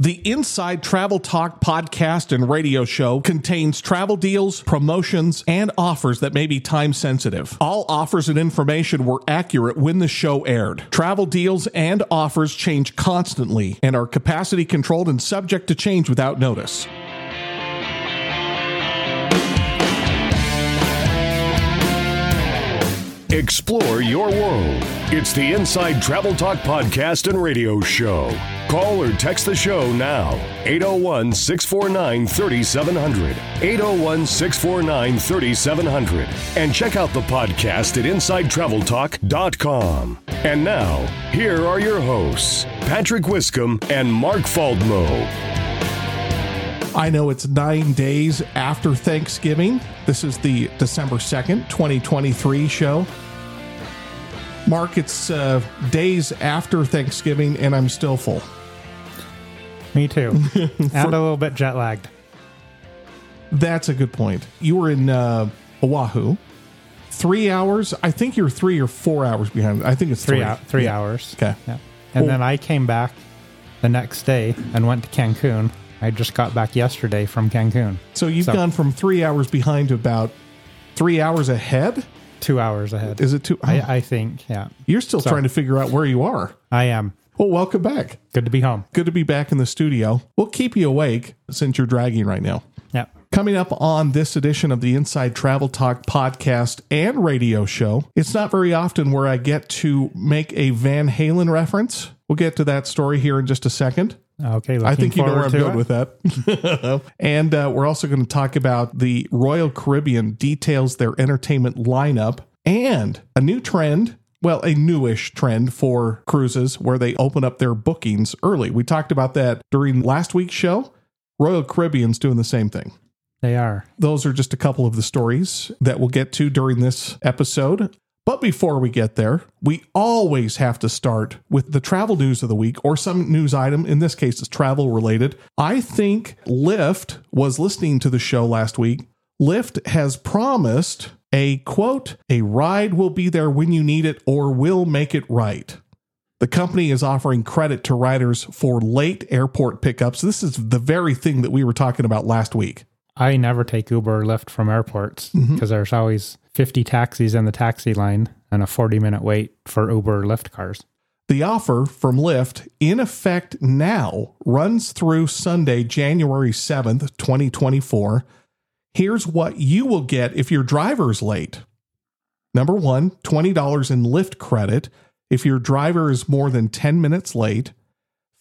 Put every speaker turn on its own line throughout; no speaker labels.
The Inside Travel Talk podcast and radio show contains travel deals, promotions, and offers that may be time sensitive. All offers and information were accurate when the show aired. Travel deals and offers change constantly and are capacity controlled and subject to change without notice.
Explore your world. It's the Inside Travel Talk podcast and radio show. Call or text the show now. 801 649 3700. 801 649 3700. And check out the podcast at InsideTravelTalk.com. And now, here are your hosts, Patrick Wiscombe and Mark Faldmo.
I know it's nine days after Thanksgiving. This is the December 2nd, 2023 show. Mark, it's uh, days after Thanksgiving, and I'm still full.
Me too. and a little bit jet lagged.
That's a good point. You were in uh, Oahu. Three hours. I think you're three or four hours behind. I think it's
Three,
three. Yeah.
hours.
Okay.
Yeah. And
Well-
then I came back the next day and went to Cancun. I just got back yesterday from Cancun.
So you've
So-
gone from three hours behind to about three hours ahead.
Two hours ahead.
Is it two?
I, oh. I think, yeah.
you're still trying to figure out where you are.
I am.
Well, welcome back.
Good to be home.
Good to be back in the studio. We'll keep you awake since you're dragging right now.
Yeah.
Coming up on this edition of the Inside Travel Talk podcast and radio show, it's not very often where I get to make a Van Halen reference. We'll get to that story here in just a second.
Okay.
I think you know where I'm going
it.
with that. and uh, we're also going to talk about the Royal Caribbean details their entertainment lineup and a new trend. Well, a newish trend for cruises where they open up their bookings early. We talked about that during last week's show. Royal Caribbean's doing the same thing.
They are.
Those are just a couple of the stories that we'll get to during this episode. But before we get there, we always have to start with the travel news of the week or some news item. In this case, it's travel related. I think Lyft was listening to the show last week. Lyft has promised a quote, a ride will be there when you need it or will make it right. The company is offering credit to riders for late airport pickups. This is the very thing that we were talking about last week.
I never take Uber or Lyft from airports mm-hmm. because there's always 50 taxis in the taxi line and a 40 minute wait for Uber or Lyft cars.
The offer from Lyft, in effect now, runs through Sunday, January 7th, 2024. Here's what you will get if your driver's late. Number one, $20 in Lyft credit if your driver is more than 10 minutes late.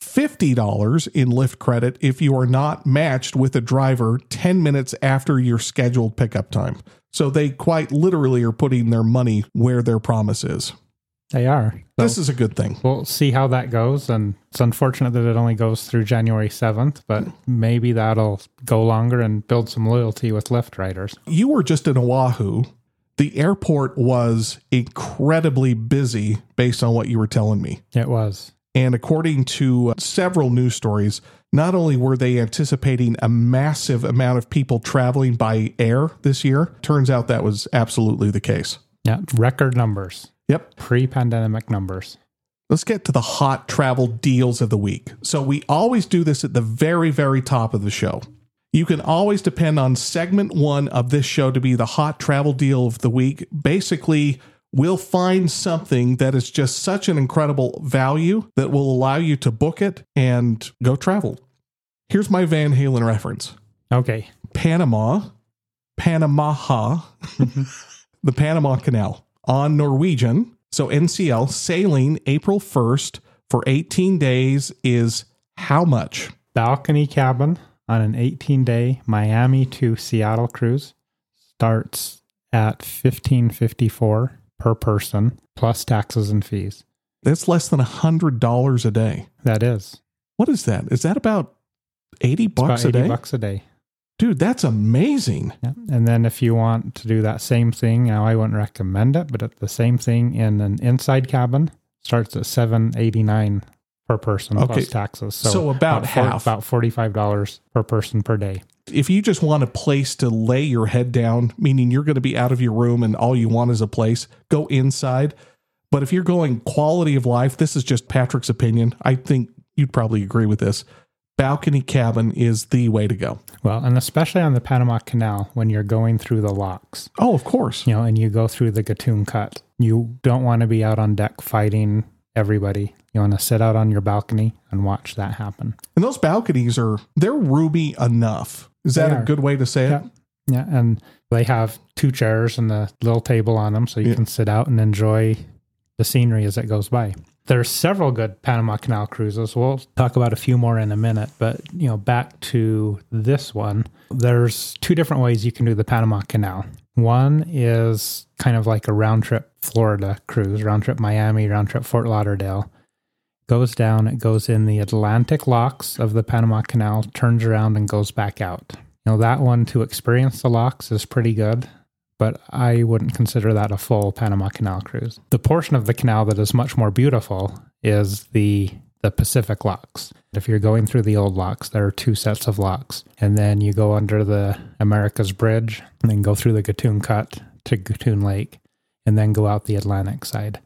$50 in Lyft credit if you are not matched with a driver 10 minutes after your scheduled pickup time. So they quite literally are putting their money where their promise is.
They are. So
This is a good thing.
we'll see how that goes. And it's unfortunate that it only goes through January 7th, but maybe that'll go longer and build some loyalty with Lyft riders.
you were just in Oahu. The airport was incredibly busy based on what you were telling me.
It was.
And according to several news stories, not only were they anticipating a massive amount of people traveling by air this year, turns out that was absolutely the case.
Yeah. Record numbers,
Yep.
pre pandemic numbers.
Let's get to the hot travel deals of the week. So, we always do this at the very, very top of the show. You can always depend on segment one of this show to be the hot travel deal of the week. Basically, we'll find something that is just such an incredible value that will allow you to book it and go travel. Here's my Van Halen reference
Okay.
Panama, Panamaha, the Panama Canal on Norwegian. So NCL sailing April 1st for 18 days is how much?
Balcony cabin on an 18 day Miami to Seattle cruise starts at 1554 per person plus taxes and fees.
That's less than $100 a day.
That is.
What is that? Is that about 80
It's
bucks
about
a
80
day?
bucks a day.
Dude, that's amazing.
Yeah. And then if you want to do that same thing, now I wouldn't recommend it, but the same thing in an inside cabin starts at 789 per person
Okay.
plus taxes. So,
So about
four-
half.
about $45 per person per day.
If you just want a place to lay your head down, meaning you're going to be out of your room and all you want is a place, go inside. But if you're going quality of life, this is just Patrick's opinion. I think you'd probably agree with this. balcony cabin is the way to go.
Well, and especially on the Panama Canal when you're going through the locks,
Oh, of course.
you know, and you go through the Gatun Cut. You don't want to be out on deck fighting everybody. You want to sit out on your balcony and watch that happen.
And those balconies are they're ruby enough. Is that a
are.
good way to say it?
Yeah. Yeah, and they have two chairs and a little table on them, so you
Yeah.
can sit out and enjoy the scenery as it goes by. There's several good Panama Canal cruises. We'll talk about a few more in a minute, but you know, back to this one, there's two different ways you can do the Panama Canal. One is kind of like a round trip Florida cruise, round trip Miami, round trip Fort Lauderdale. Goes down, it goes in the Atlantic locks of the Panama Canal, turns around and goes back out. Know, that one to experience the locks is pretty good, but I wouldn't consider that a full Panama Canal cruise. The portion of the canal that is much more beautiful is the the Pacific locks. If you're going through the old locks, there are two sets of locks. And then you go under the America's Bridge and then go through the Gatun Cut to Gatun Lake and then go out the Atlantic side.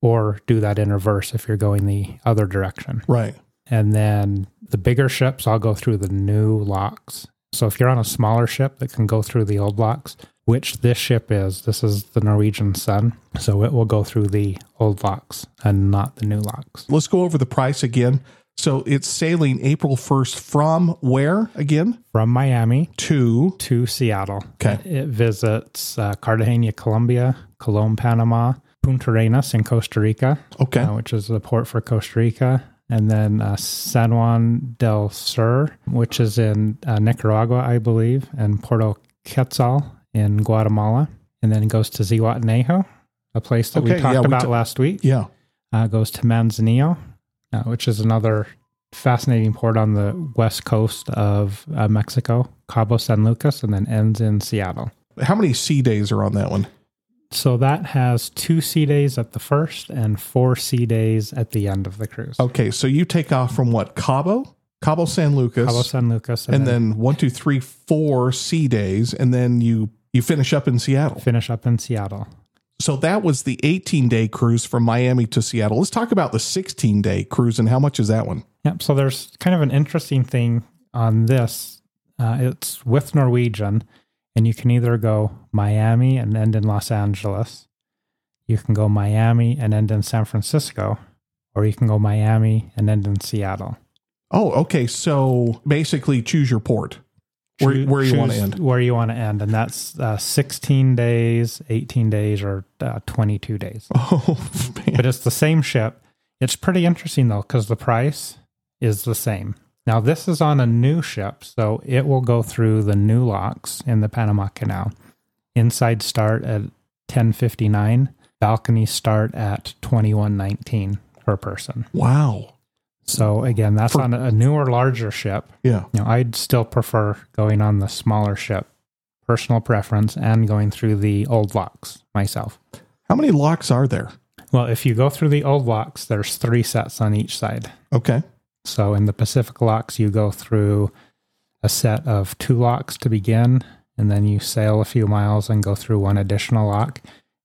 Or do that in reverse if you're going the other direction.
Right.
And then the bigger ships, I'll go through the new locks. So if you're on a smaller ship that can go through the old locks, which this ship is, this is the Norwegian Sun. So it will go through the old locks and not the new locks.
Let's go over the price again. So it's sailing April 1st from where again?
From Miami
To
to Seattle.
Okay.
It visits uh, Cartagena, Colombia, Colón, Panama, Puntarenas in Costa Rica,
okay.
uh, which is the port for Costa Rica, and then uh, San Juan del Sur, which is in uh, Nicaragua, I believe, and Puerto Quetzal in Guatemala, and then it goes to Zihuatanejo, a place that
Okay,
we talked
yeah, we
about
ta-
last week.
yeah.
Uh, goes to Manzanillo, uh, which is another fascinating port on the west coast of uh, Mexico, Cabo San Lucas, and then ends in Seattle.
How many sea days are on that one?
So that has two sea days at the first and four sea days at the end of the cruise.
Okay, so you take off from what? Cabo? Cabo San Lucas.
Cabo San Lucas,
and then one, two, three, four sea days, and then you you finish up in Seattle.
finish up in Seattle.
So that was the 18 day cruise from Miami to Seattle. Let's talk about the 16 day cruise and how much is that one?
Yep. So there's kind of an interesting thing on this. Uh, it's with Norwegian, and you can either go Miami and end in Los Angeles, you can go Miami and end in San Francisco, or you can go Miami and end in Seattle.
Oh, okay. So basically, choose your port where,
Choo-
where you want to end.
Where you want to end, and that's uh, 16 days, 18 days, or uh, 22 days.
Oh, man.
but it's the same ship. It's pretty interesting though, because the price is the same. Now, this is on a new ship, so it will go through the new locks in the Panama Canal. Inside start at 1059, balconies start at 2119 per person.
Wow.
So again, that's
For-
on a newer, larger ship.
Yeah.
You know, I'd still prefer going on the smaller ship, personal preference, and going through the old locks myself.
How many locks are there?
Well, if you go through the old locks, there's three sets on each side.
Okay.
So in the Pacific locks, you go through a set of two locks to begin, and then you sail a few miles and go through one additional lock,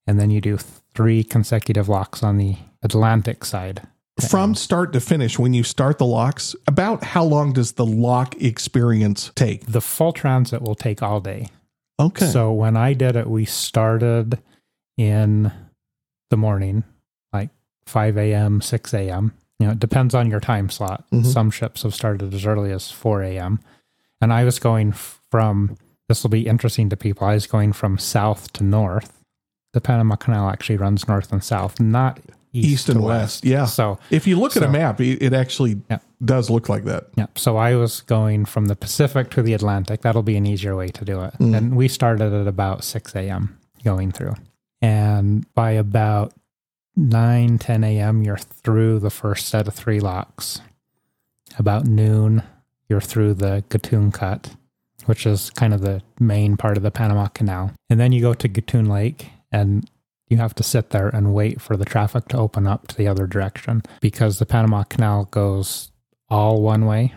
and then you do three consecutive locks on the Atlantic side.
From start to finish, when you start the locks, about how long does the lock experience take?
The full transit will take all day.
Okay.
So when I did it, we started in the morning, like 5 a.m., 6 a.m. You know, it depends on your time slot.
Mhm.
Some ships have started as early as 4 a.m. And I was going from, this will be interesting to people, I was going from south to north. The Panama Canal actually runs north and south, not east,
East and
to
west, yeah.
So,
if you look at a map, it, it actually
Yeah.
does look like that.
yeah. So I was going from the Pacific to the Atlantic. That'll be an easier way to do it.
Mm.
And we started at about 6 a.m. going through. And by about 9, 10 a.m., you're through the first set of three locks. About noon, you're through the Gatun Cut, which is kind of the main part of the Panama Canal. And then you go to Gatun Lake and you have to sit there and wait for the traffic to open up to the other direction because the Panama Canal goes all one way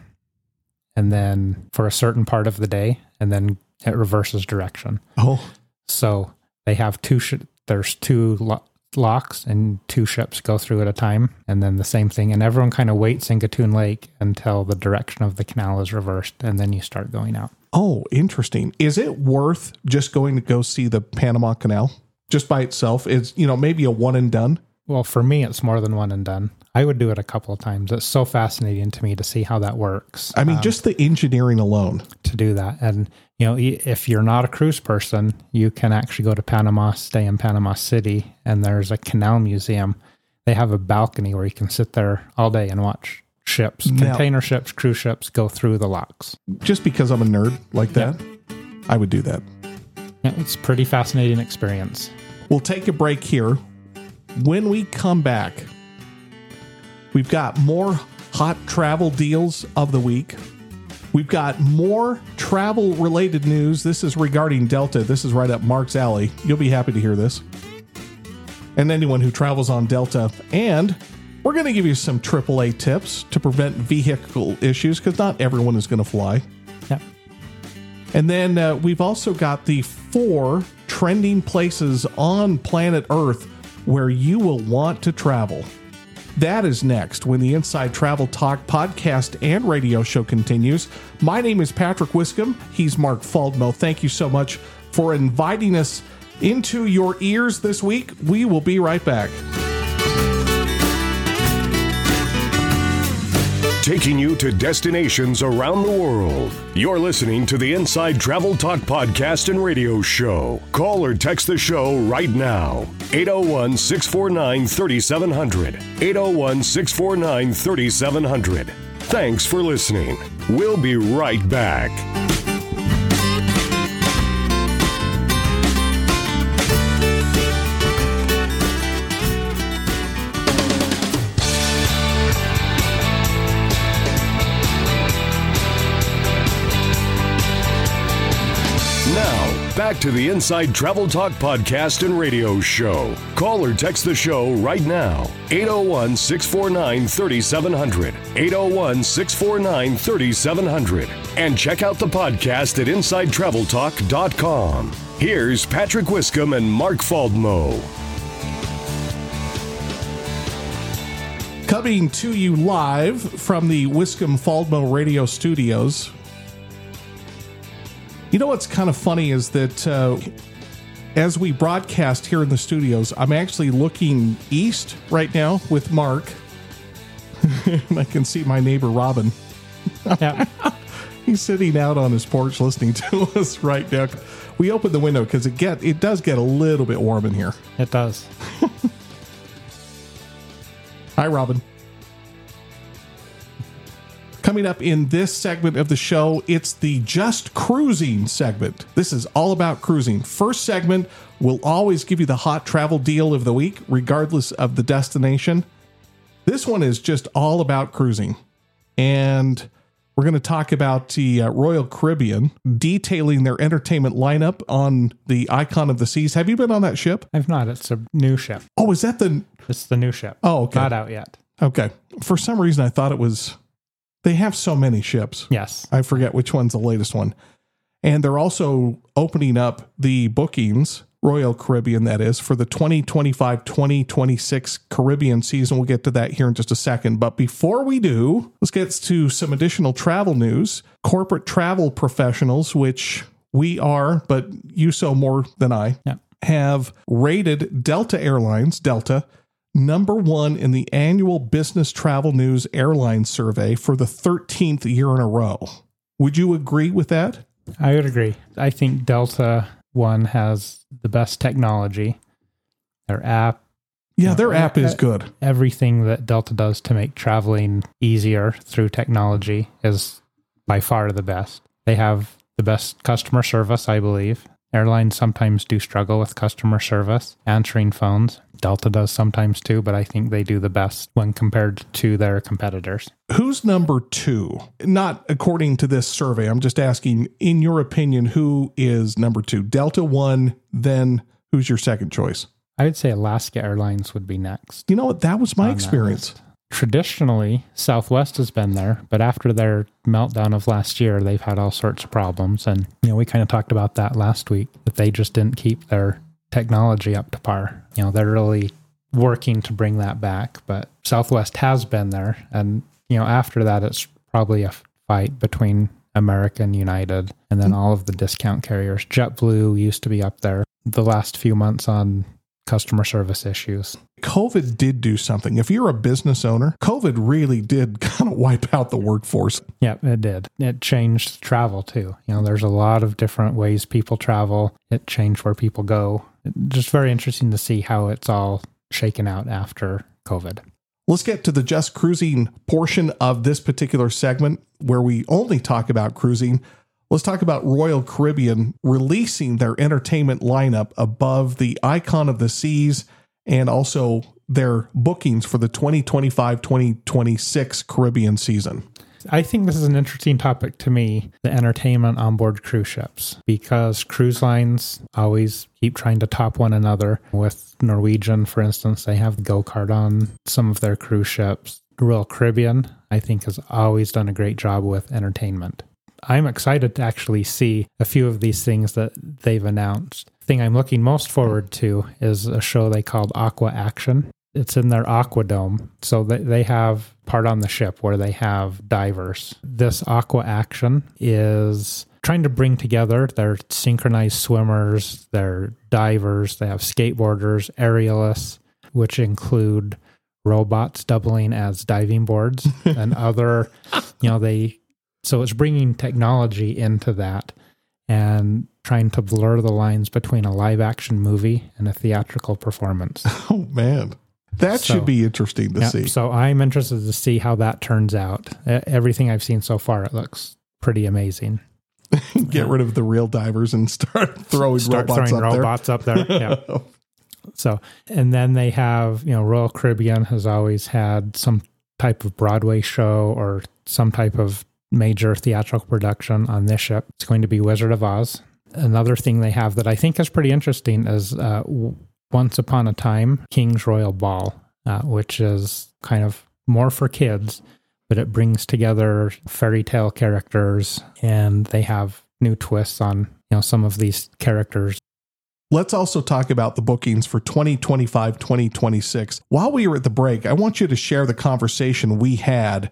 and then for a certain part of the day and then it reverses direction.
Oh,
So they have two sh- there's two lo- locks and two ships go through at a time. And then the same thing. And everyone kind of waits in Gatun Lake until the direction of the canal is reversed. And then you start going out.
Oh, interesting. Is it worth just going to go see the Panama Canal just by itself? Is, you know, maybe a one and done.
Well, for me, it's more than one and done. I would do it a couple of times. It's so fascinating to me to see how that works.
I mean, um, just the engineering alone
to do that. And, you know, if you're not a cruise person, you can actually go to Panama, stay in Panama City, and there's a canal museum. They have a balcony where you can sit there all day and watch ships, now, container ships, cruise ships go through the locks.
Just because I'm a nerd like that, I would do that.
Yeah, it's a pretty fascinating experience.
We'll take a break here. When we come back, We've got more hot travel deals of the week. We've got more travel related news. This is regarding Delta. This is right up Mark's alley. You'll be happy to hear this. And anyone who travels on Delta. And we're going to give you some AAA tips to prevent vehicle issues because not everyone is going to fly.
Yep.
And then uh, we've also got the four trending places on planet Earth where you will want to travel. That is next when the Inside Travel Talk podcast and radio show continues. My name is Patrick Wiscombe. He's Mark Faldmo. Thank you so much for inviting us into your ears this week. We will be right back.
Taking you to destinations around the world. You're listening to the Inside Travel Talk podcast and radio show. Call or text the show right now. 801 649 3700. 801 649 3700. Thanks for listening. We'll be right back. Back to the Inside Travel Talk podcast and radio show. Call or text the show right now. 801 649 3700. 801 649 3700. And check out the podcast at InsideTravelTalk.com. Here's Patrick Wiscombe and Mark Faldmo.
Coming to you live from the Wiscombe Faldmo radio studios. You know what's kind of funny is that uh, as we broadcast here in the studios, I'm actually looking east right now with Mark. and I can see my neighbor Robin. Yeah. He's sitting out on his porch listening to us right now. We open the window because it get it does get a little bit warm in here.
It does.
Hi, Robin. Coming up in this segment of the show, it's the Just Cruising segment. This is all about cruising. First segment will always give you the hot travel deal of the week, regardless of the destination. This one is just all about cruising. And we're going to talk about the uh, Royal Caribbean detailing their entertainment lineup on the Icon of the Seas. Have you been on that ship?
I've not. It's a new ship.
Oh, is that the?
It's the new ship.
Oh, okay.
Not out yet.
Okay. For some reason, I thought it was they have so many ships.
Yes.
I forget which one's the latest one. And they're also opening up the bookings, Royal Caribbean, that is, for the 2025 2026 Caribbean season. We'll get to that here in just a second. But before we do, let's get to some additional travel news. Corporate travel professionals, which we are, but you so more than I,
yeah.
have rated Delta Airlines, Delta, number one in the annual Business Travel News Airline Survey for the 13th year in a row. Would you agree with that?
I would agree. I think Delta One has the best technology. Their app.
Yeah, their app is good.
Everything that Delta does to make traveling easier through technology is by far the best. They have the best customer service, I believe. Airlines sometimes do struggle with customer service, answering phones. Delta does sometimes too, but I think they do the best when compared to their competitors.
Who's number two? Not according to this survey. I'm just asking, in your opinion, who is number two? Delta one, then who's your second choice?
I would say Alaska Airlines would be next.
You know what? That was my experience
traditionally Southwest has been there, but after their meltdown of last year, they've had all sorts of problems. And, you know, we kind of talked about that last week that they just didn't keep their technology up to par. You know, they're really working to bring that back, but Southwest has been there. And, you know, after that, it's probably a fight between American, United, and then mm-hmm. all of the discount carriers. JetBlue used to be up there the last few months on customer service issues.
COVID did do something. If you're a business owner, COVID really did kind of wipe out the workforce.
Yeah, it did. It changed travel too. You know, there's a lot of different ways people travel. It changed where people go. Just very interesting to see how it's all shaken out after COVID.
Let's get to the just cruising portion of this particular segment where we only talk about cruising. Let's talk about Royal Caribbean releasing their entertainment lineup above the icon of the seas and also their bookings for the 2025 2026 Caribbean season.
I think this is an interesting topic to me the entertainment on board cruise ships because cruise lines always keep trying to top one another. With Norwegian, for instance, they have go kart on some of their cruise ships. Royal Caribbean, I think, has always done a great job with entertainment. I'm excited to actually see a few of these things that they've announced. The thing I'm looking most forward to is a show they called Aqua Action. It's in their Aquadome. So they, they have part on the ship where they have divers. This Aqua Action is trying to bring together their synchronized swimmers, their divers, they have skateboarders, aerialists, which include robots doubling as diving boards and other, you know, they so it's bringing technology into that and trying to blur the lines between a live action movie and a theatrical performance.
Oh man. That
So-
should be interesting to
Yeah,
see.
So I'm interested to see how that turns out. Everything I've seen so far, it looks pretty amazing.
Get rid of the real divers and start throwing
Start
robots
throwing
up
robots up there. Yeah. Oh. So, and then they have, you know, Royal Caribbean has always had some type of Broadway show or some type of major theatrical production on this ship. It's going to be Wizard of Oz. Another thing they have that I think is pretty interesting is uh, Once Upon a Time King's Royal Ball, uh, which is kind of more for kids, but it brings together fairy tale characters and they have new twists on, you know, some of these characters
Let's also talk about the bookings for 2025 2026. While we were at the break, I want you to share the conversation we had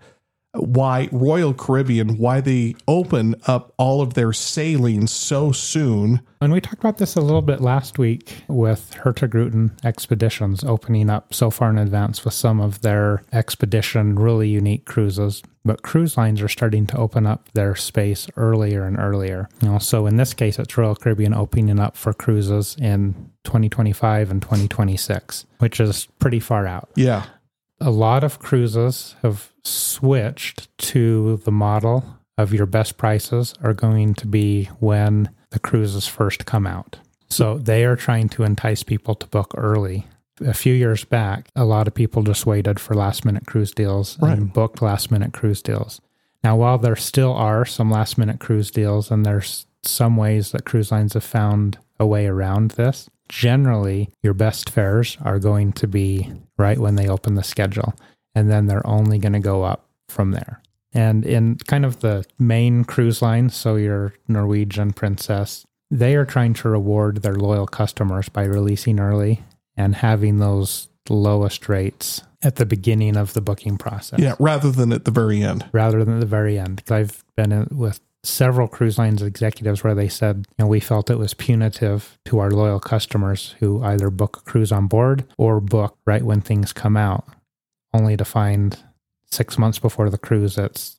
why Royal Caribbean, why they open up all of their sailings so soon.
And we talked about this a little bit last week with Hurtigruten expeditions opening up so far in advance with some of their expedition, really unique cruises. But cruise lines are starting to open up their space earlier and earlier. You know, so in this case, it's Royal Caribbean opening up for cruises in 2025 and 2026, which is pretty far out
Yeah.
A lot of cruises have switched to the model of your best prices are going to be when the cruises first come out. So they are trying to entice people to book early. A few years back, a lot of people just waited for last minute cruise deals and booked last minute cruise deals. Now, while there still are some last minute cruise deals, and there's some ways that cruise lines have found a way around this, generally your best fares are going to be right when they open the schedule, and then they're only going to go up from there. And in kind of the main cruise lines, so your Norwegian Princess, they are trying to reward their loyal customers by releasing early and having those lowest rates at the beginning of the booking process
Yeah. Rather than at the very end.
rather than at the very end. I've been in with several cruise lines executives where they said, you know, we felt it was punitive to our loyal customers who either book a cruise on board or book right when things come out, only to find six months before the cruise it's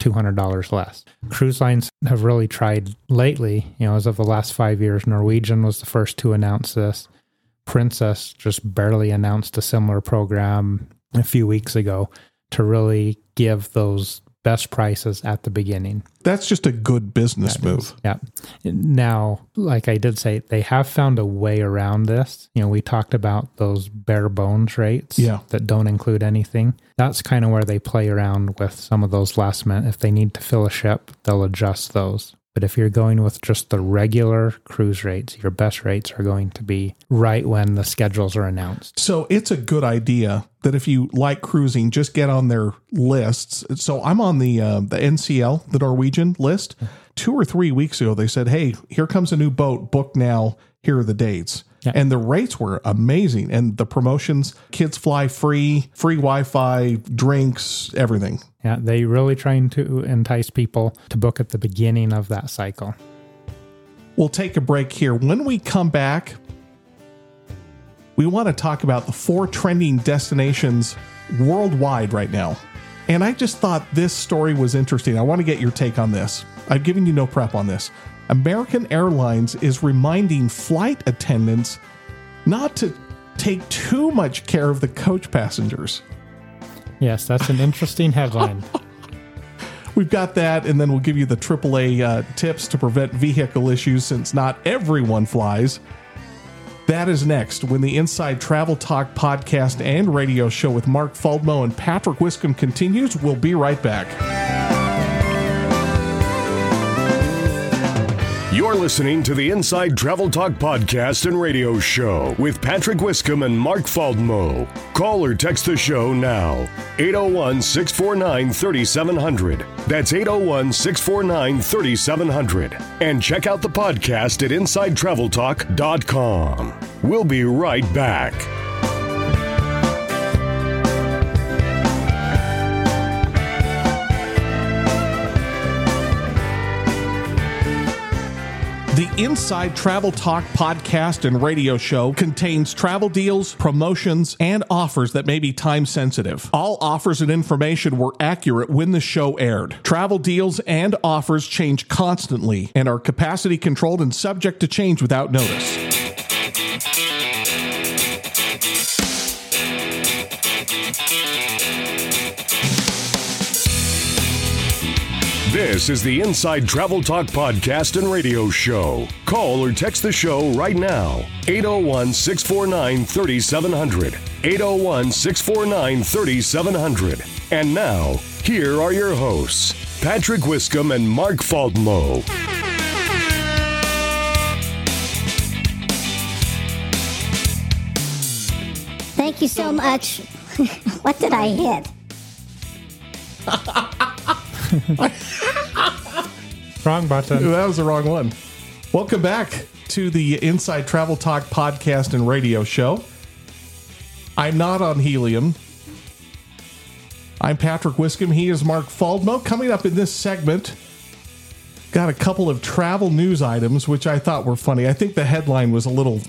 $200 less. Cruise lines have really tried lately, you know, as of the last five years, Norwegian was the first to announce this. Princess just barely announced a similar program a few weeks ago to really give those best prices at the beginning.
That's just a good business move.
Yeah. Now, like I did say, they have found a way around this. You know, we talked about those bare bones rates
Yeah.
that don't include anything. That's kind of where they play around with some of those last minute. If they need to fill a ship, they'll adjust those. But if you're going with just the regular cruise rates, your best rates are going to be right when the schedules are announced.
So it's a good idea that if you like cruising, just get on their lists. So I'm on the uh, the NCL, the Norwegian list. Two or three weeks ago, they said, "Hey, here comes a new boat. Book now. Here are the dates."
Yeah.
and the rates were amazing. And the promotions, kids fly free, free Wi Fi, drinks, everything.
Yeah, they really trying to entice people to book at the beginning of that cycle.
We'll take a break here. When we come back, we want to talk about the four trending destinations worldwide right now. And I just thought this story was interesting. I want to get your take on this. I've given you no prep on this. American Airlines is reminding flight attendants not to take too much care of the coach passengers.
Yes, that's an interesting headline.
We've got that, and then we'll give you the AAA uh, tips to prevent vehicle issues since not everyone flies. That is next when the Inside Travel Talk podcast and radio show with Mark Faldmo and Patrick Wiscombe continues. We'll be right back.
You're listening to the Inside Travel Talk podcast and radio show with Patrick Wiscombe and Mark Faldmo. Call or text the show now. 801 649 3700. That's 801 649 3700. And check out the podcast at InsideTravelTalk.com. We'll be right back.
Inside Travel Talk podcast and radio show contains travel deals, promotions, and offers that may be time sensitive. All offers and information were accurate when the show aired. Travel deals and offers change constantly and are capacity controlled and subject to change without notice.
This is the Inside Travel Talk podcast and radio show. Call or text the show right now. 801 649 3700. 801 649 3700. And now, here are your hosts, Patrick Wiscombe and Mark Faldmo.
Thank you so much. what did I hit?
Wrong button.
That was the wrong one. Welcome back to the Inside Travel Talk podcast and radio show. I'm not on helium. I'm Patrick Wiscombe. He is Mark Faldmo. Coming up in this segment, got a couple of travel news items which I thought were funny. I think the headline was a little,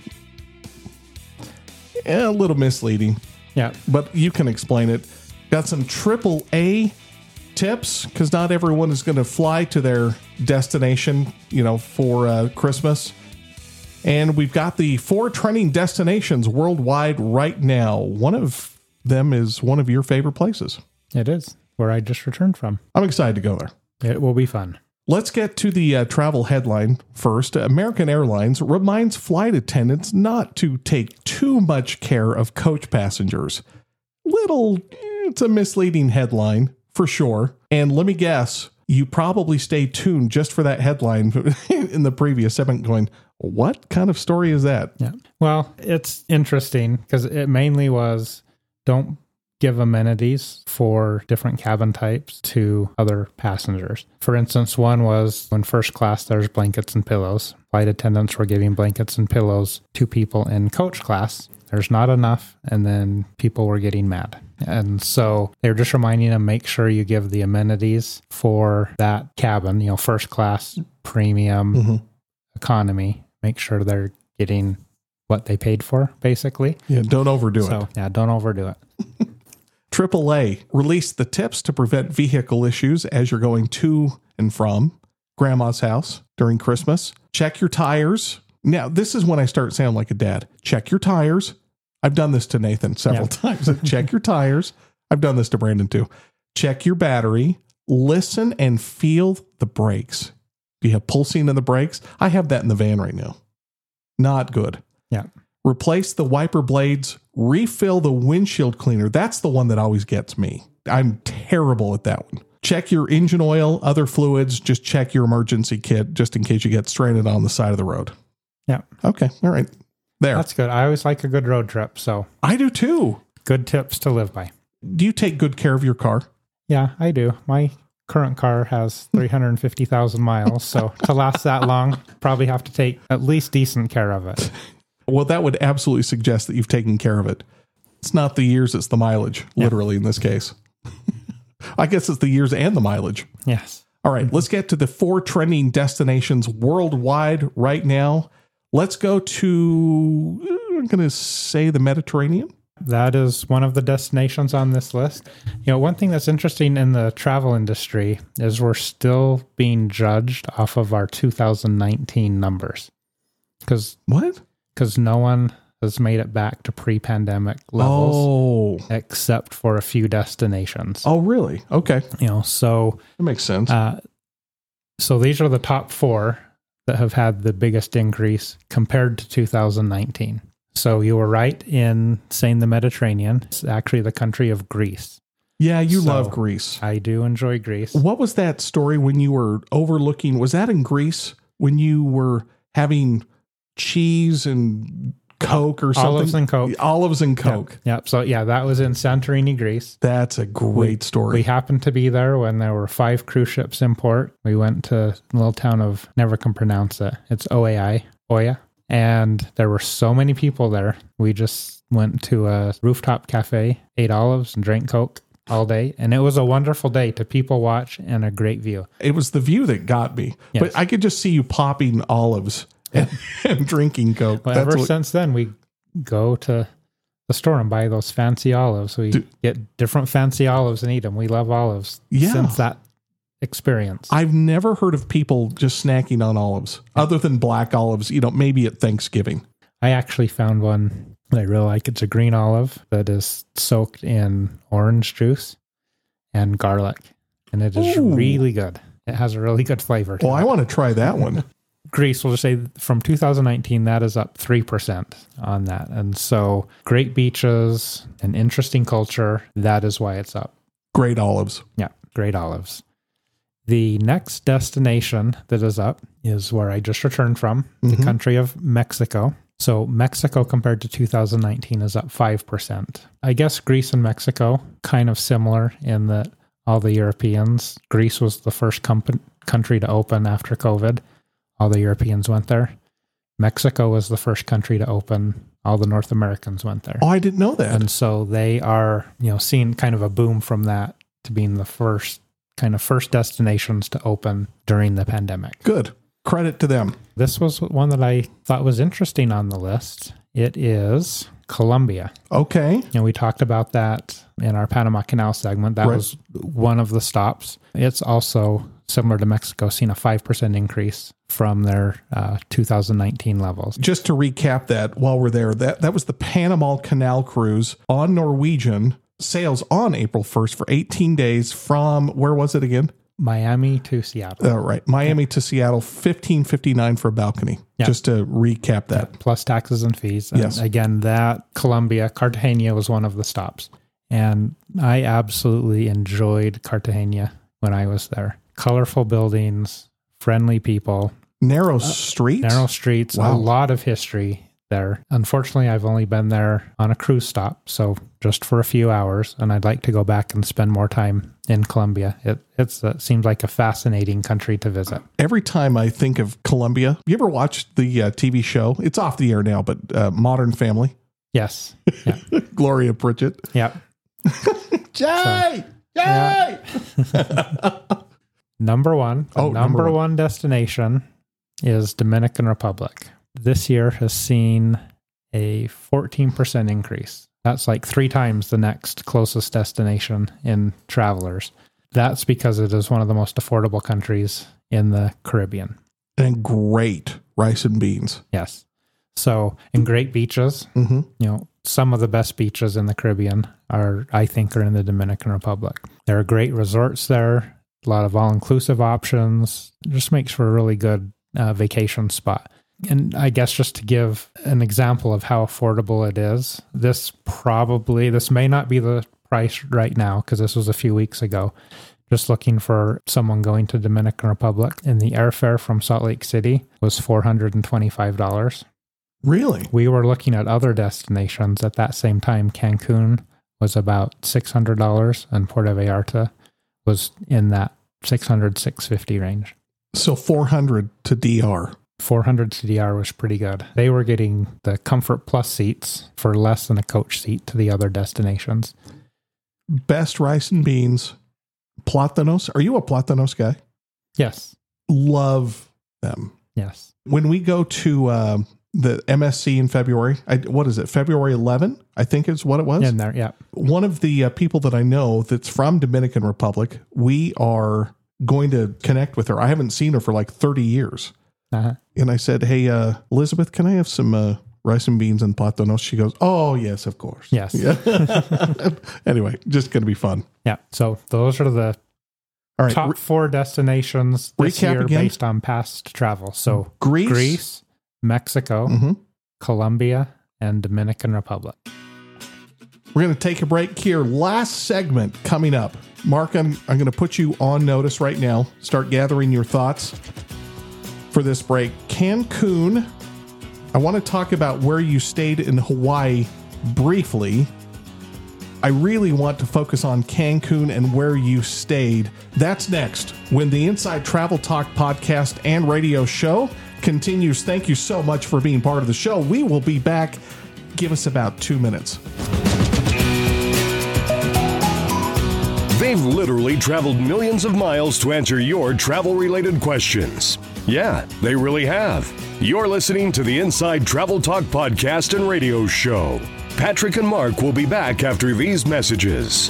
eh, a little misleading,
Yeah.
but you can explain it. Got some triple A tips because not everyone is going to fly to their destination, you know, for uh, Christmas. And we've got the four trending destinations worldwide right now. One of them is one of your favorite places.
It is where I just returned from.
I'm excited to go there.
It will be fun.
Let's get to the uh, travel headline first. American Airlines reminds flight attendants not to take too much care of coach passengers. Little, it's a misleading headline for sure. And let me guess, you probably stay tuned just for that headline in the previous segment going, what kind of story is that?
Yeah. Well, it's interesting because it mainly was don't give amenities for different cabin types to other passengers. For instance, one was when first class there's blankets and pillows. Flight attendants were giving blankets and pillows to people in coach class. There's not enough, and then people were getting mad. And so they were just reminding them make sure you give the amenities for that cabin, you know, first class, premium, mm-hmm. economy. Make sure they're getting what they paid for, basically.
Yeah, don't overdo it.
Yeah, don't overdo it.
AAA released the tips to prevent vehicle issues as you're going to and from grandma's house during Christmas. Check your tires. Now, this is when I start sounding like a dad. Check your tires. I've done this to Nathan several
Yeah.
times. Check your tires. I've done this to Brandon too. Check your battery. Listen and feel the brakes. Do you have pulsing in the brakes? I have that in the van right now. Not good
Yeah.
replace the wiper blades, refill the windshield cleaner. That's the one that always gets me. I'm terrible at that one. Check your engine oil, other fluids, just check your emergency kit just in case you get stranded on the side of the road.
Yeah.
Okay. All right. There.
That's good. I always like a good road trip. So,
I do too.
good tips to live by.
Do you take good care of your car?
Yeah, I do. My current car has hmm. 350,000 miles. So, to last that long, probably have to take at least decent care of it.
Well, that would absolutely suggest that you've taken care of it. It's not the years, it's the mileage, literally in this case. I guess it's the years and the mileage.
Yes.
All right, let's get to the four trending destinations worldwide right now. Let's go to, uh, I'm going to say the Mediterranean.
That is one of the destinations on this list. You know, one thing that's interesting in the travel industry is we're still being judged off of our 2019 numbers because
What?
because no one has made it back to pre-pandemic levels
Oh,
except for a few destinations.
oh, really? Okay,
You know, so
that makes sense.
uh, so these are the top four that have had the biggest increase compared to 2019. So you were right in saying the Mediterranean. It's actually the country of Greece.
yeah, you
so-
love Greece.
I do enjoy Greece.
What was that story when you were overlooking? Was that in Greece when you were having cheese and Coke or something?
Olives and Coke.
Olives and Coke.
Yep. So yeah, that was in Santorini, Greece.
That's a great story.
We happened to be there when there were five cruise ships in port. We went to the little town of never can pronounce it. It's OAI, Oya. And there were so many people there. We just went to a rooftop cafe, ate olives and drank Coke all day. And it was a wonderful day to people watch and a great view.
it was the view that got me.
Yes.
But I could just see you popping olives and, and drinking Coke.
Well, ever
what-
since then, we go to the store and buy those fancy olives. We
Do-
get different fancy olives and eat them. We love olives
Yeah.
since that experience.
I've never heard of people just snacking on olives other than black olives, you know, maybe at Thanksgiving.
I actually found one that I really like. It's a green olive that is soaked in orange juice and garlic, and it is
Ooh.
really good. It has a really good flavor.
Well, I want to try that one.
Greece, we'll just say from 2019, that is up 3% on that. And so great beaches, an interesting culture. That is why it's up.
Great olives.
Yeah, great olives. The next destination that is up is where I just returned from, the mm-hmm. country of Mexico. So, Mexico compared to 2019 is up 5%. I guess Greece and Mexico kind of similar in that all the Europeans, Greece was the first comp- country to open after COVID. All the Europeans went there. Mexico was the first country to open. All the North Americans went there.
Oh, I didn't know that.
And so they are, you know, seeing kind of a boom from that to being the first kind of first destinations to open during the pandemic.
Good. Credit to them.
This was one that I thought was interesting on the list. It is Colombia.
Okay.
And we talked about that in our Panama Canal segment. That
Right.
was one of the stops. It's also similar to Mexico, seen a 5% increase from their uh, 2019 levels.
Just to recap that while we're there, that, that was the Panama Canal cruise on Norwegian. Sails on April 1st for 18 days from, where was it again?
Miami to Seattle.
Uh, right. Miami to Seattle, 1559 for a balcony.
Yeah.
Just to recap that.
plus taxes and fees. And
Yes.
again, that Colombia, Cartagena was one of the stops. And I absolutely enjoyed Cartagena when I was there. Colorful buildings, friendly people,
Narrow streets.
narrow streets,
Wow.
a lot of history there. Unfortunately, I've only been there on a cruise stop, so just for a few hours, and I'd like to go back and spend more time in Colombia. It it's, it seems like a fascinating country to visit.
Every time I think of Colombia, you ever watched the uh, TV show? It's off the air now, but uh, Modern Family.
Yes. Yeah.
Gloria Pritchett.
yeah.
Jay!
Yeah. Number one,
Oh,
number,
number one.
one destination is Dominican Republic. This year has seen a 14% increase. That's like three times the next closest destination in travelers. That's because it is one of the most affordable countries in the Caribbean.
And great rice and beans.
Yes. So, and great beaches.
hmm
You know, some of the best beaches in the Caribbean are, I think, are in the Dominican Republic. There are great resorts there, a lot of all inclusive options. Just makes for a really good uh, vacation spot. And I guess just to give an example of how affordable it is, this probably, this may not be the price right now because this was a few weeks ago. Just looking for someone going to Dominican Republic, and the airfare from Salt Lake City was four hundred and twenty-five dollars
Really?
we were looking at other destinations at that same time. Cancun was about $600 and Puerto Vallarta was in that 600 650 range.
So 400 to DR.
400 to DR was pretty good. They were getting the Comfort Plus seats for less than a coach seat to the other destinations.
Best rice and beans. Platanos. Are you a Platanos guy?
Yes.
Love them.
Yes.
When we go to uh, the MSC in February, I, what is it? February 11, I think is what it was.
In there, yeah.
One of the uh, people that I know that's from Dominican Republic, we are going to connect with her. I haven't seen her for like 30 years.
Uh-huh.
And I said, Hey, uh, Elizabeth, can I have some uh, rice and beans and platanos? She goes, Oh, yes, of course.
Yes.
Yeah. anyway, just going to be fun.
Yeah. So those are the
All right.
top
Re-
four destinations this
Recap
year
again.
based on past travel. So
Greece.
Greece, Mexico,
Mhm.
Colombia, and Dominican Republic.
We're going to take a break here. Last segment coming up. Mark, I'm, I'm going to put you on notice right now. Start gathering your thoughts for this break. Cancun. I want to talk about where you stayed in Hawaii briefly. I really want to focus on Cancun and where you stayed. That's next when the Inside Travel Talk podcast and radio show continues. Thank you so much for being part of the show. We will be back. Give us about two minutes.
They've literally traveled millions of miles to answer your travel related questions. Yeah, they really have. You're listening to the Inside Travel Talk podcast and radio show. Patrick and Mark will be back after these messages.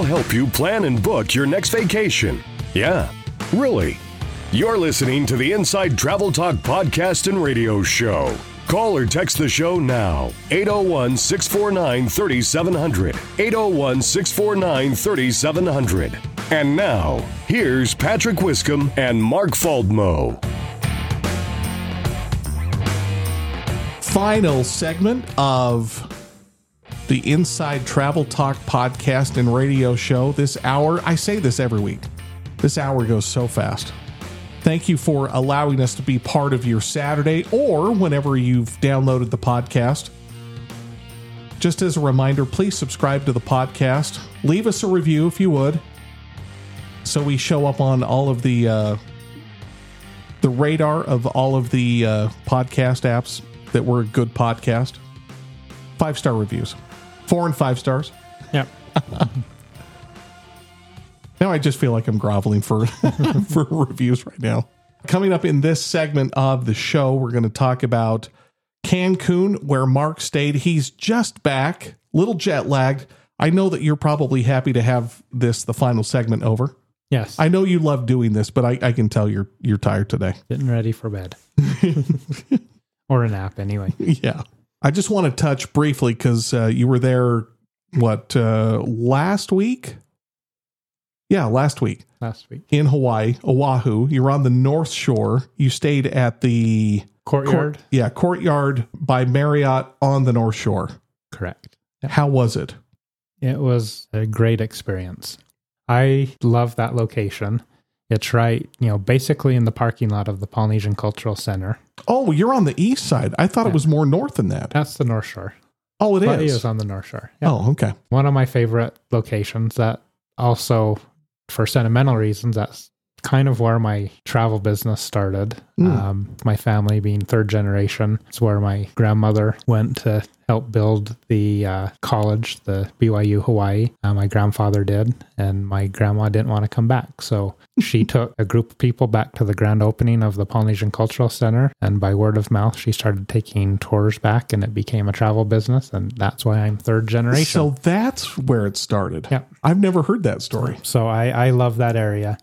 They'll help you plan and book your next vacation. Yeah, really. You're listening to the Inside Travel Talk podcast and radio show. Call or text the show now. 801 649 3700. 801 649 3700. And now, here's Patrick Wiscombe and Mark Faldmo.
final segment of the Inside Travel Talk podcast and radio show. This hour, I say this every week, this hour goes so fast. Thank you for allowing us to be part of your Saturday or whenever you've downloaded the podcast. Just as a reminder, please subscribe to the podcast. Leave us a review if you would, so we show up on all of the uh, the radar of all of the uh, podcast apps that we're a good podcast. Five star reviews, four and five stars.
Yep.
Now I just feel like I'm groveling for for reviews right now. Coming up in this segment of the show, we're going to talk about Cancun, where Mark stayed. He's just back, little jet lagged. I know that you're probably happy to have this the final segment over.
Yes.
I know you love doing this, but I, I can tell you're you're tired today.
Getting ready for bed. or a nap, anyway.
Yeah. I just want to touch briefly because uh, you were there, what, uh, last week? Yeah, last week
Last week.
in Hawaii, Oahu. You're on the North Shore. You stayed at the
Courtyard.
court, yeah, courtyard by Marriott on the North Shore.
Correct.
How was it?
It was a great experience. I love that location. It's right, you know, basically in the parking lot of the Polynesian Cultural Center.
Oh, you're on the east side. I thought it was more north than that.
That's the North Shore.
Oh, it
But it
is.
is on the North Shore. Yeah.
Oh, okay.
One of my favorite locations that also, for sentimental reasons, that's kind of where my travel business started.
Mm.
Um, my family being third generation, it's where my grandmother went to help build the uh, college, the BYU Hawaii. Uh, my grandfather did, and my grandma didn't want to come back. So she took a group of people back to the grand opening of the Polynesian Cultural Center. And by word of mouth, she started taking tours back, and it became a travel business. And that's why I'm third generation.
So that's where it started.
Yeah.
I've never heard that story.
So I, I love that area.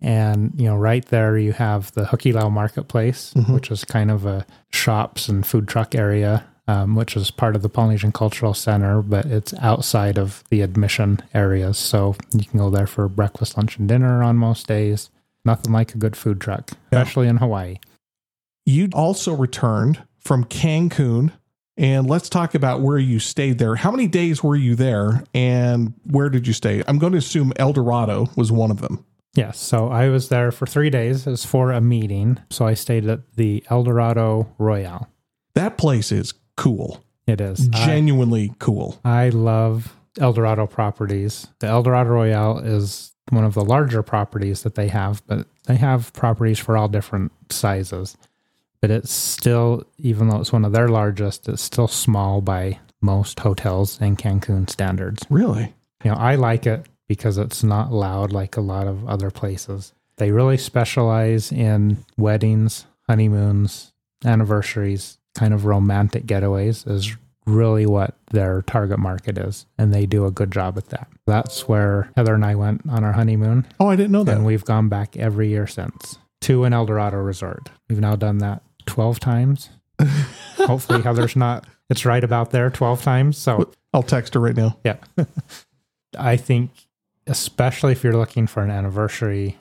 And, you know, right there you have the Hukilau Marketplace, which is kind of a shops and food truck area, um, which is part of the Polynesian Cultural Center, but it's outside of the admission areas. So you can go there for breakfast, lunch, and dinner on most days. Nothing like a good food truck, especially in Hawaii.
You also returned from Cancun, and let's talk about where you stayed there. How many days were you there, and where did you stay? I'm going to assume El Dorado was one of them.
Yes. So I was there for three days. It was for a meeting. So I stayed at the Eldorado Royale.
That place is cool.
It is. I-
Genuinely cool.
I love Eldorado properties. The Eldorado Royale is one of the larger properties that they have, but they have properties for all different sizes. But it's still, even though it's one of their largest, it's still small by most hotels in Cancun standards.
Really?
You know, I like it because it's not loud like a lot of other places. They really specialize in weddings, honeymoons, anniversaries, kind of romantic getaways is really what their target market is. And they do a good job at that. That's where Heather and I went on our honeymoon.
Oh, I didn't know that.
And we've gone back every year since to an Eldorado resort. We've now done that 12 times. Hopefully, Heather's not, it's right about there 12 times. So,
I'll text her right now.
yeah. I think, especially if you're looking for an anniversary,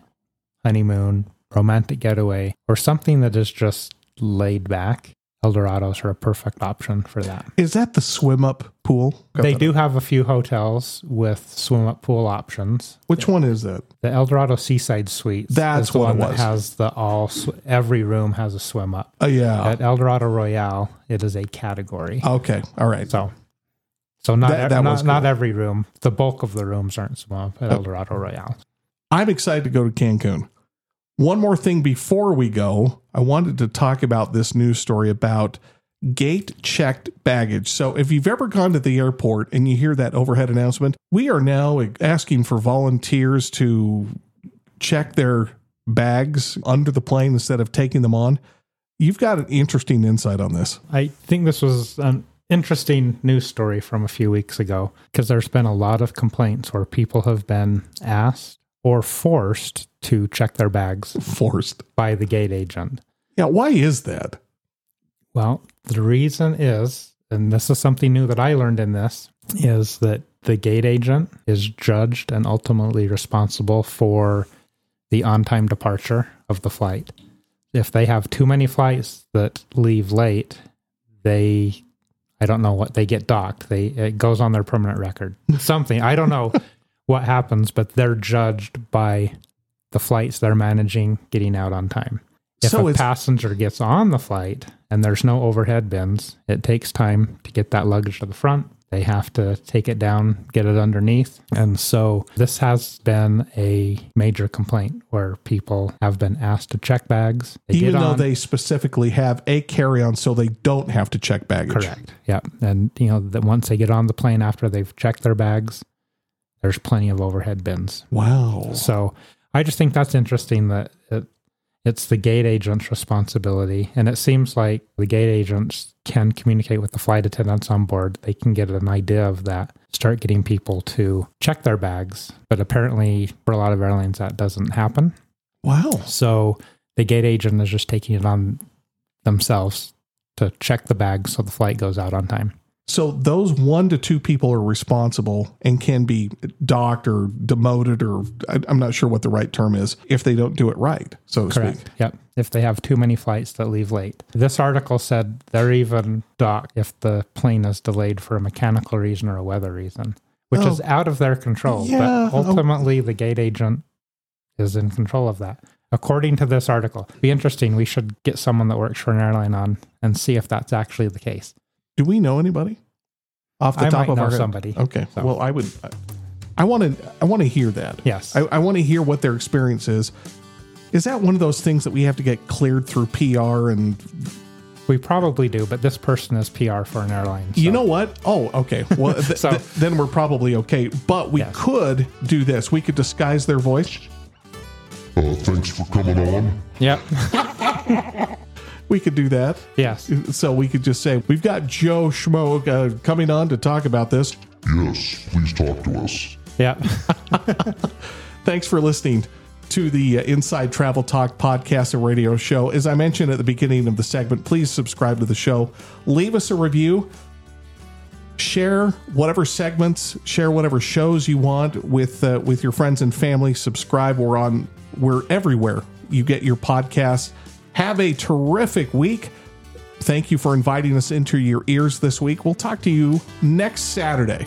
honeymoon, romantic getaway, or something that is just laid back, Eldorados are a perfect option for that.
Is that the swim up pool?
They do have a few hotels with swim up pool options.
Which one is that?
The Eldorado Seaside Suites.
That's what
one
it
that has the all. Every room has a swim up.
Oh, yeah.
At Eldorado Royale, it is a category.
Okay. All right.
So, so not
That- that
not,
was
not every room. The bulk of the rooms aren't swim at El Dorado Royale.
I'm excited to go to Cancun. One more thing before we go, I wanted to talk about this news story about gate checked baggage. So, if you've ever gone to the airport and you hear that overhead announcement, we are now asking for volunteers to check their bags under the plane instead of taking them on. You've got an interesting insight on this.
I think this was an interesting news story from a few weeks ago because there's been a lot of complaints where people have been asked or forced to check their bags
Forced.
by the gate agent.
Yeah, why is that?
Well, the reason is, and this is something new that I learned in this, is that the gate agent is judged and ultimately responsible for the on time departure of the flight. If they have too many flights that leave late, they I don't know what they get docked. They it goes on their permanent record. Something. I don't know what happens, but they're judged by the flights they're managing getting out on time. If
So
a passenger gets on the flight and there's no overhead bins, it takes time to get that luggage to the front. They have to take it down, get it underneath. And so this has been a major complaint where people have been asked to check bags.
Even though
on-
they specifically have a carry on so they don't have to check baggage.
Correct. Yep. And you know that once they get on the plane after they've checked their bags, there's plenty of overhead bins.
Wow.
So I just think that's interesting that it's the gate agent's responsibility, and it seems like the gate agents can communicate with the flight attendants on board. They can get an idea of that, start getting people to check their bags. But apparently, for a lot of airlines, that doesn't happen.
Wow.
So the gate agent is just taking it on themselves to check the bag so the flight goes out on time.
So those one to two people are responsible and can be docked or demoted, or I- I'm not sure what the right term is, if they don't do it right, so to
Correct.
speak.
Yep. If they have too many flights that leave late. This article said they're even docked if the plane is delayed for a mechanical reason or a weather reason, which
Oh.
is out of their control.
Yeah.
But ultimately, the gate agent is in control of that. According to this article, be interesting. We should get someone that works for an airline on and see if that's actually the case.
Do we know anybody off the
I
top
might
of
know
our head?
somebody.
Okay.
So-
Well, I would. I want to. I want to hear that.
Yes.
I, I want to hear what their experience is. Is that one of those things that we have to get cleared through PR and
we probably do, but this person is PR for an airline.
You know what? Oh, okay. Well, th-
So-
th- then we're probably okay. But we
Yes.
could do this. We could disguise their voice.
Uh, thanks for coming on.
Yep.
We could do that.
yes.
So we could just say, we've got Joe Schmo uh, coming on to talk about this.
Yes, please talk to us.
Yeah.
Thanks for listening to the uh, Inside Travel Talk podcast and radio show. As I mentioned at the beginning of the segment, please subscribe to the show. Leave us a review. Share whatever segments, share whatever shows you want with uh, with your friends and family. Subscribe. We're on. We're everywhere. You get your podcasts. Have a terrific week. Thank you for inviting us into your ears this week. We'll talk to you next Saturday.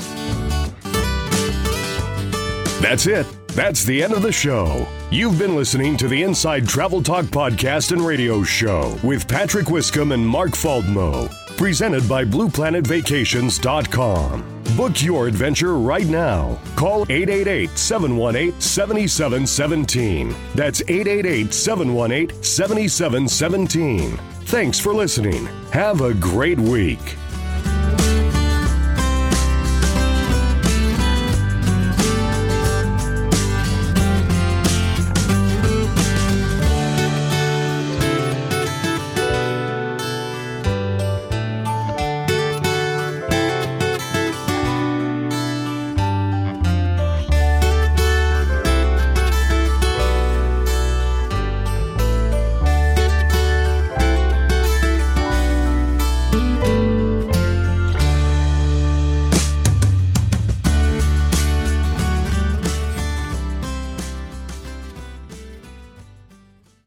That's it. That's the end of the show. You've been listening to the Inside Travel Talk podcast and radio show with Patrick Wiscombe and Mark Faldmo, presented by BluePlanetVacations.com. Book your adventure right now. Call 888 718 7717. That's 888 718 7717. Thanks for listening. Have a great week.